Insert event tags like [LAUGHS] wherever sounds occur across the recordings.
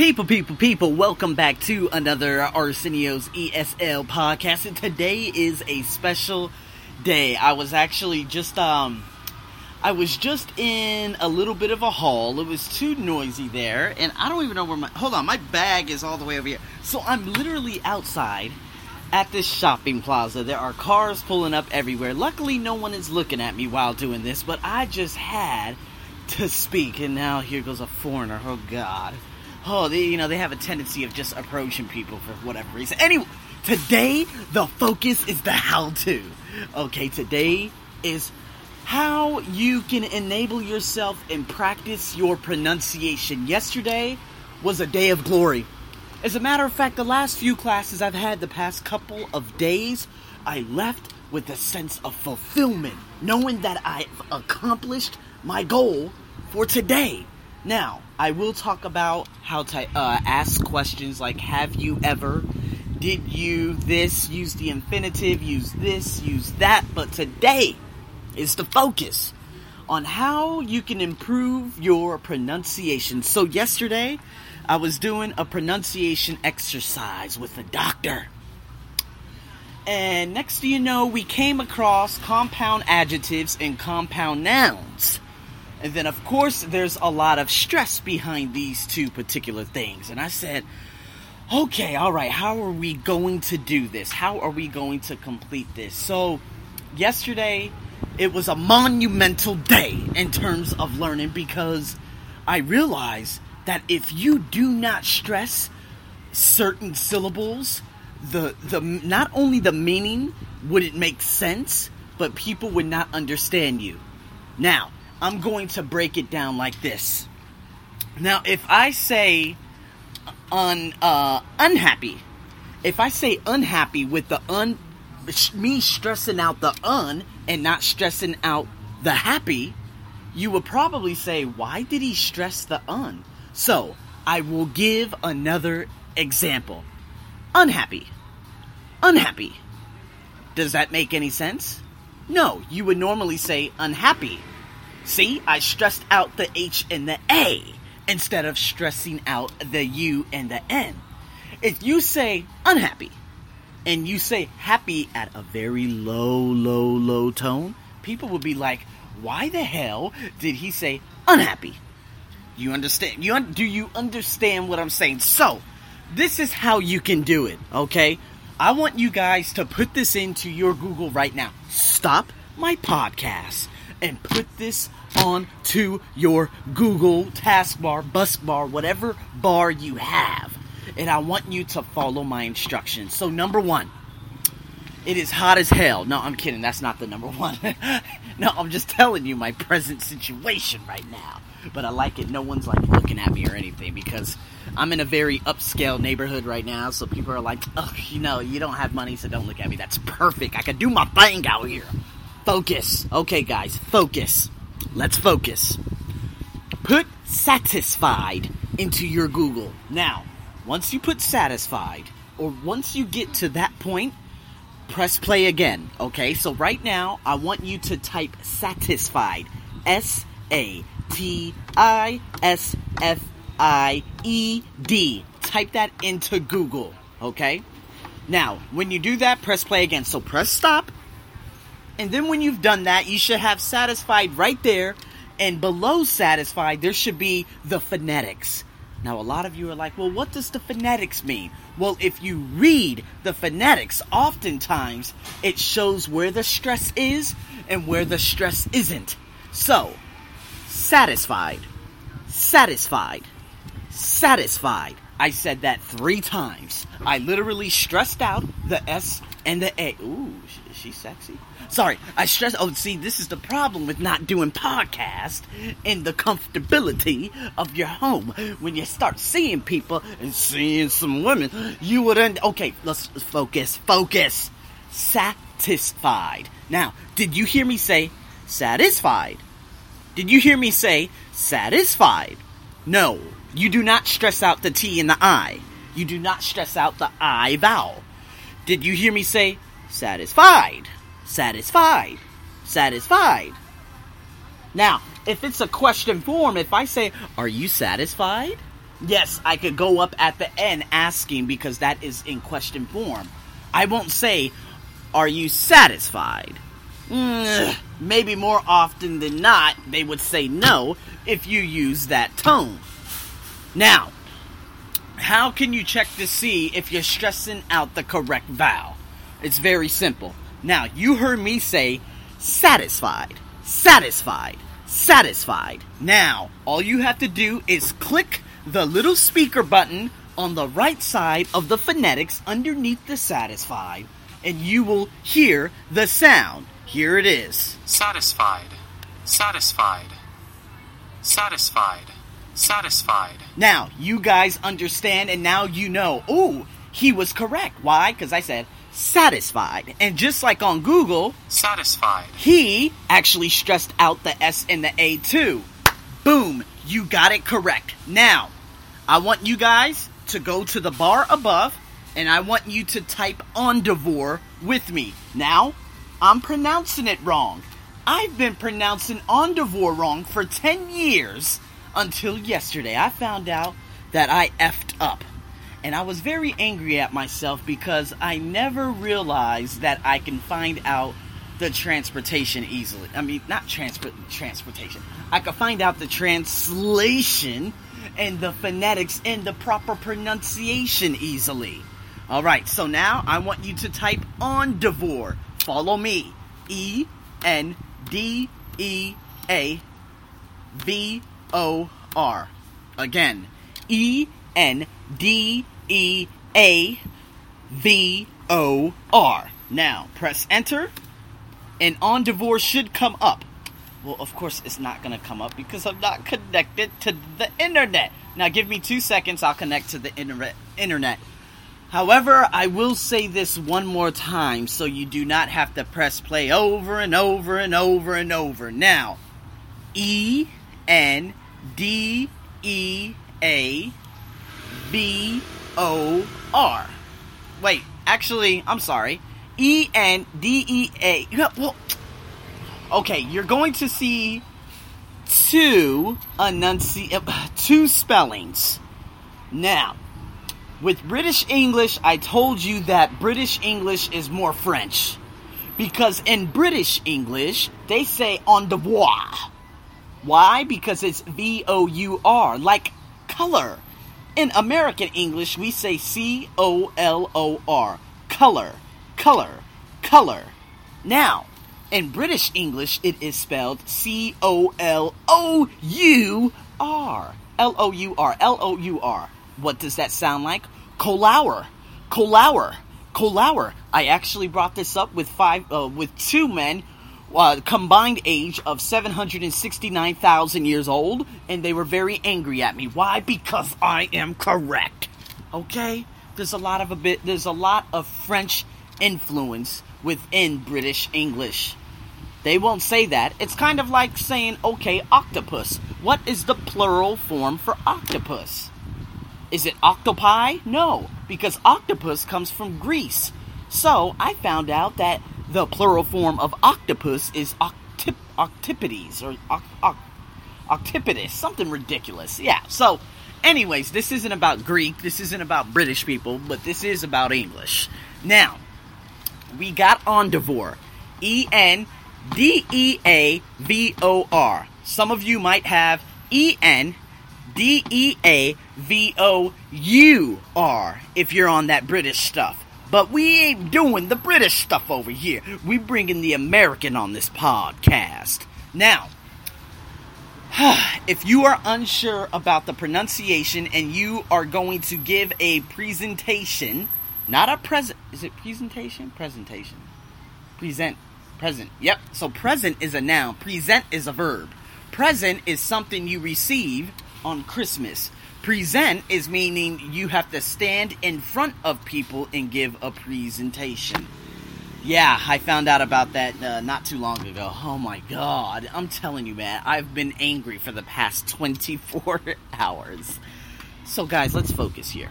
People, people, people, welcome back to another Arsenio's ESL podcast. And today is a special day. I was actually just, um, I was just in a little bit of a hall. It was too noisy there. And I don't even know where my, hold on, my bag is all the way over here. So I'm literally outside at this shopping plaza. There are cars pulling up everywhere. Luckily, no one is looking at me while doing this, but I just had to speak. And now here goes a foreigner. Oh, God oh, they, you know, they have a tendency of just approaching people for whatever reason. Anyway, today the focus is the how to. Okay, today is how you can enable yourself and practice your pronunciation. Yesterday was a day of glory. As a matter of fact, the last few classes I've had the past couple of days, I left with a sense of fulfillment, knowing that I've accomplished my goal for today. Now, I will talk about how to uh, ask questions like Have you ever? Did you this? Use the infinitive, use this, use that. But today is the focus on how you can improve your pronunciation. So, yesterday, I was doing a pronunciation exercise with a doctor. And next you know, we came across compound adjectives and compound nouns. And then, of course, there's a lot of stress behind these two particular things. And I said, okay, all right, how are we going to do this? How are we going to complete this? So, yesterday, it was a monumental day in terms of learning because I realized that if you do not stress certain syllables, the the not only the meaning wouldn't make sense, but people would not understand you. Now, I'm going to break it down like this. Now, if I say un uh, unhappy, if I say unhappy with the un me stressing out the un and not stressing out the happy, you would probably say, why did he stress the un? So, I will give another example. Unhappy. Unhappy. Does that make any sense? No, you would normally say unhappy. See, I stressed out the H and the A instead of stressing out the U and the N. If you say unhappy and you say happy at a very low, low, low tone, people will be like, why the hell did he say unhappy? You understand? You un- do you understand what I'm saying? So, this is how you can do it, okay? I want you guys to put this into your Google right now. Stop my podcast and put this on to your Google taskbar, bus bar, whatever bar you have. And I want you to follow my instructions. So, number one, it is hot as hell. No, I'm kidding. That's not the number one. [LAUGHS] no, I'm just telling you my present situation right now. But I like it. No one's like looking at me or anything because I'm in a very upscale neighborhood right now. So people are like, oh, you know, you don't have money, so don't look at me. That's perfect. I can do my thing out here. Focus. Okay, guys, focus. Let's focus. Put satisfied into your Google. Now, once you put satisfied, or once you get to that point, press play again. Okay, so right now, I want you to type satisfied. S A T I S F I E D. Type that into Google. Okay? Now, when you do that, press play again. So press stop and then when you've done that, you should have satisfied right there. And below satisfied, there should be the phonetics. Now, a lot of you are like, well, what does the phonetics mean? Well, if you read the phonetics, oftentimes it shows where the stress is and where the stress isn't. So, satisfied, satisfied, satisfied. I said that three times. I literally stressed out the S and the A. Ooh, is she sexy? Sorry, I stress. Oh, see, this is the problem with not doing podcast in the comfortability of your home. When you start seeing people and seeing some women, you would end. Okay, let's focus. Focus. Satisfied. Now, did you hear me say satisfied? Did you hear me say satisfied? No, you do not stress out the T and the I. You do not stress out the I vowel. Did you hear me say satisfied? satisfied. Satisfied. Now, if it's a question form, if I say, Are you satisfied? Yes, I could go up at the end asking because that is in question form. I won't say, Are you satisfied? Maybe more often than not, they would say no if you use that tone. Now, how can you check to see if you're stressing out the correct vowel? It's very simple. Now, you heard me say satisfied, satisfied, satisfied. Now, all you have to do is click the little speaker button on the right side of the phonetics underneath the satisfied, and you will hear the sound. Here it is. Satisfied. Satisfied. Satisfied. Satisfied. Now, you guys understand, and now you know. Ooh, he was correct. Why? Because I said satisfied. And just like on Google, Satisfied. he actually stressed out the S and the A too. Boom, you got it correct. Now, I want you guys to go to the bar above and I want you to type Ondivore with me. Now, I'm pronouncing it wrong. I've been pronouncing Ondivore wrong for 10 years until yesterday. I found out that I effed up. And I was very angry at myself because I never realized that I can find out the transportation easily. I mean, not transport transportation. I could find out the translation and the phonetics and the proper pronunciation easily. All right, so now I want you to type on Ondivore. Follow me. E N D E A V O R. Again, E N D E A V O R. Now, press enter, and Ondivore should come up. Well, of course, it's not going to come up because I'm not connected to the internet. Now, give me two seconds, I'll connect to the internet. internet. However, I will say this one more time so you do not have to press play over and over and over and over. Now, E N D E A B O R. Wait, actually, I'm sorry. E N D E A. Well, okay, you're going to see two enunci- two spellings. Now, with British English, I told you that British English is more French. Because in British English, they say on the voir. Why? Because it's V O U R, like color. In American English, we say C O L O R. Color, color, color. Now, in British English, it is spelled C O L O U R. L O U R. L O U R. What does that sound like? Colour. Colour. Colour. I actually brought this up with five, uh, with two men, uh, combined age of 769,000 years old, and they were very angry at me. Why? Because I am correct. Okay? There's a lot of a bit, there's a lot of French influence within British English. They won't say that. It's kind of like saying, okay, octopus. What is the plural form for octopus? Is it octopi? No, because octopus comes from Greece. So I found out that the plural form of octopus is octip- octipodes or oct- oct- octipodus, something ridiculous. Yeah. So, anyways, this isn't about Greek. This isn't about British people, but this is about English. Now, we got Ondivore. E N D E A V O R. Some of you might have E N D E A V O U R if you're on that British stuff. But we ain't doing the British stuff over here. We bringing the American on this podcast. Now, [SIGHS] if you are unsure about the pronunciation and you are going to give a presentation, not a present, is it presentation? Presentation. Present. Present. Yep. So present is a noun, present is a verb. Present is something you receive on Christmas. Present is meaning you have to stand in front of people and give a presentation. Yeah, I found out about that uh, not too long ago. Oh my god. I'm telling you, man, I've been angry for the past 24 [LAUGHS] hours. So, guys, let's focus here.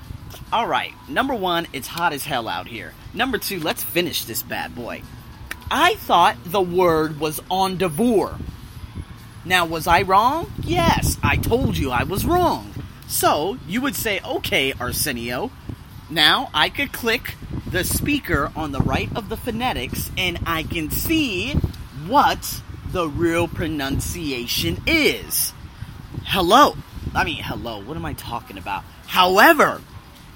Alright, number one, it's hot as hell out here. Number two, let's finish this bad boy. I thought the word was Ondivore. Now, was I wrong? Yes, I told you I was wrong. So you would say, okay, Arsenio, now I could click the speaker on the right of the phonetics and I can see what the real pronunciation is. Hello. I mean, hello. What am I talking about? However,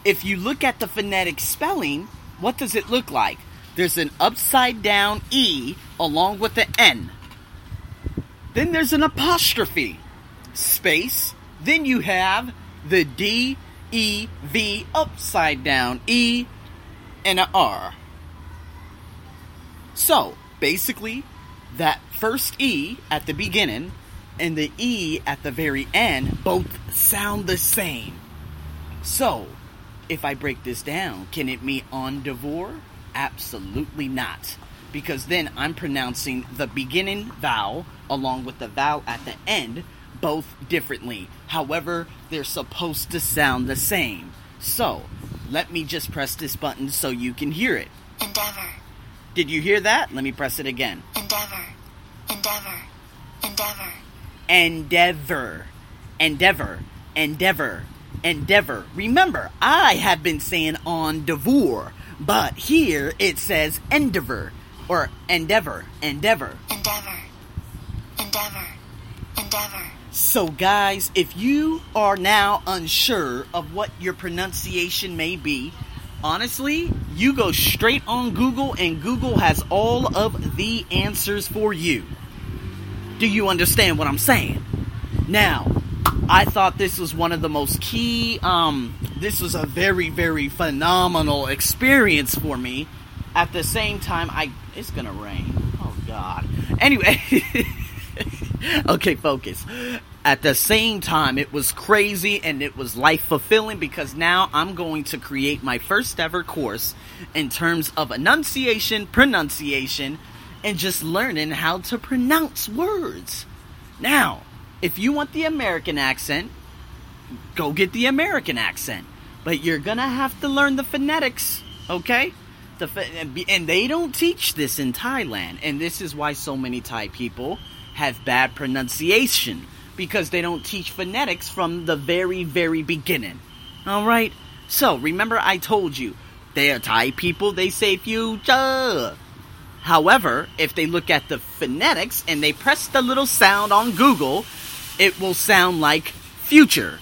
if you look at the phonetic spelling, what does it look like? There's an upside down E along with the N. Then there's an apostrophe, space. Then you have the D, E, V upside down E, and an R. So, basically, that first E at the beginning and the E at the very end both sound the same. So, if I break this down, can it mean on devour? Absolutely not. Because then I'm pronouncing the beginning vowel along with the vowel at the end both differently. However, they're supposed to sound the same. So, let me just press this button so you can hear it. endeavor, Did you hear that? Let me press it again. endeavor, endeavor, endeavor, endeavor, endeavor, endeavor, endeavor. Remember, I have been saying on devour, but here it says endeavor or endeavor, endeavor. endeavor, endeavor, endeavor, So, guys, if you are now unsure of what your pronunciation may be, honestly, you go straight on Google, and Google has all of the answers for you. Do you understand what I'm saying? Now, I thought this was one of the most key, um, this was a very, very phenomenal experience for me. At the same time, I, it's gonna rain. Oh, God. Anyway. [LAUGHS] [LAUGHS] okay, focus. At the same time, it was crazy and it was life fulfilling because now I'm going to create my first ever course in terms of enunciation, pronunciation, and just learning how to pronounce words. Now, if you want the American accent, go get the American accent. But you're gonna have to learn the phonetics, okay? The and they don't teach this in Thailand, and this is why so many Thai people have bad pronunciation because they don't teach phonetics from the very, very beginning. All right. So remember, I told you they are Thai people. They say future. However, if they look at the phonetics and they press the little sound on Google, it will sound like future,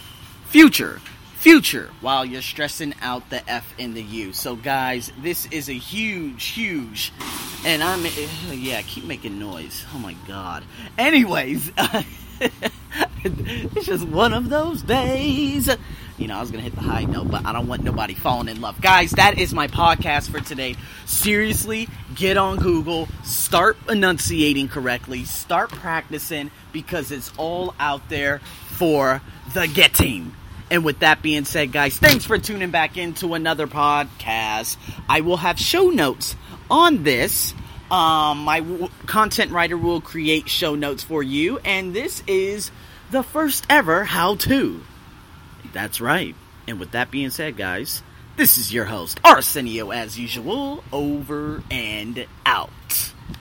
future, future, while you're stressing out the F and the U. So, guys, this is a huge, huge, and I'm, [SIGHS] yeah, keep making noise. Oh my god. Anyways, [LAUGHS] it's just one of those days. You know, I was gonna hit the high note, but I don't want nobody falling in love. Guys, that is my podcast for today. Seriously, get on Google, start enunciating correctly, start practicing because it's all out there for the getting. And with that being said, guys, thanks for tuning back into another podcast. I will have show notes on this. Um, my w- content writer will create show notes for you, and this is the first ever how to. That's right. And with that being said, guys, this is your host, Arsenio, as usual, over and out.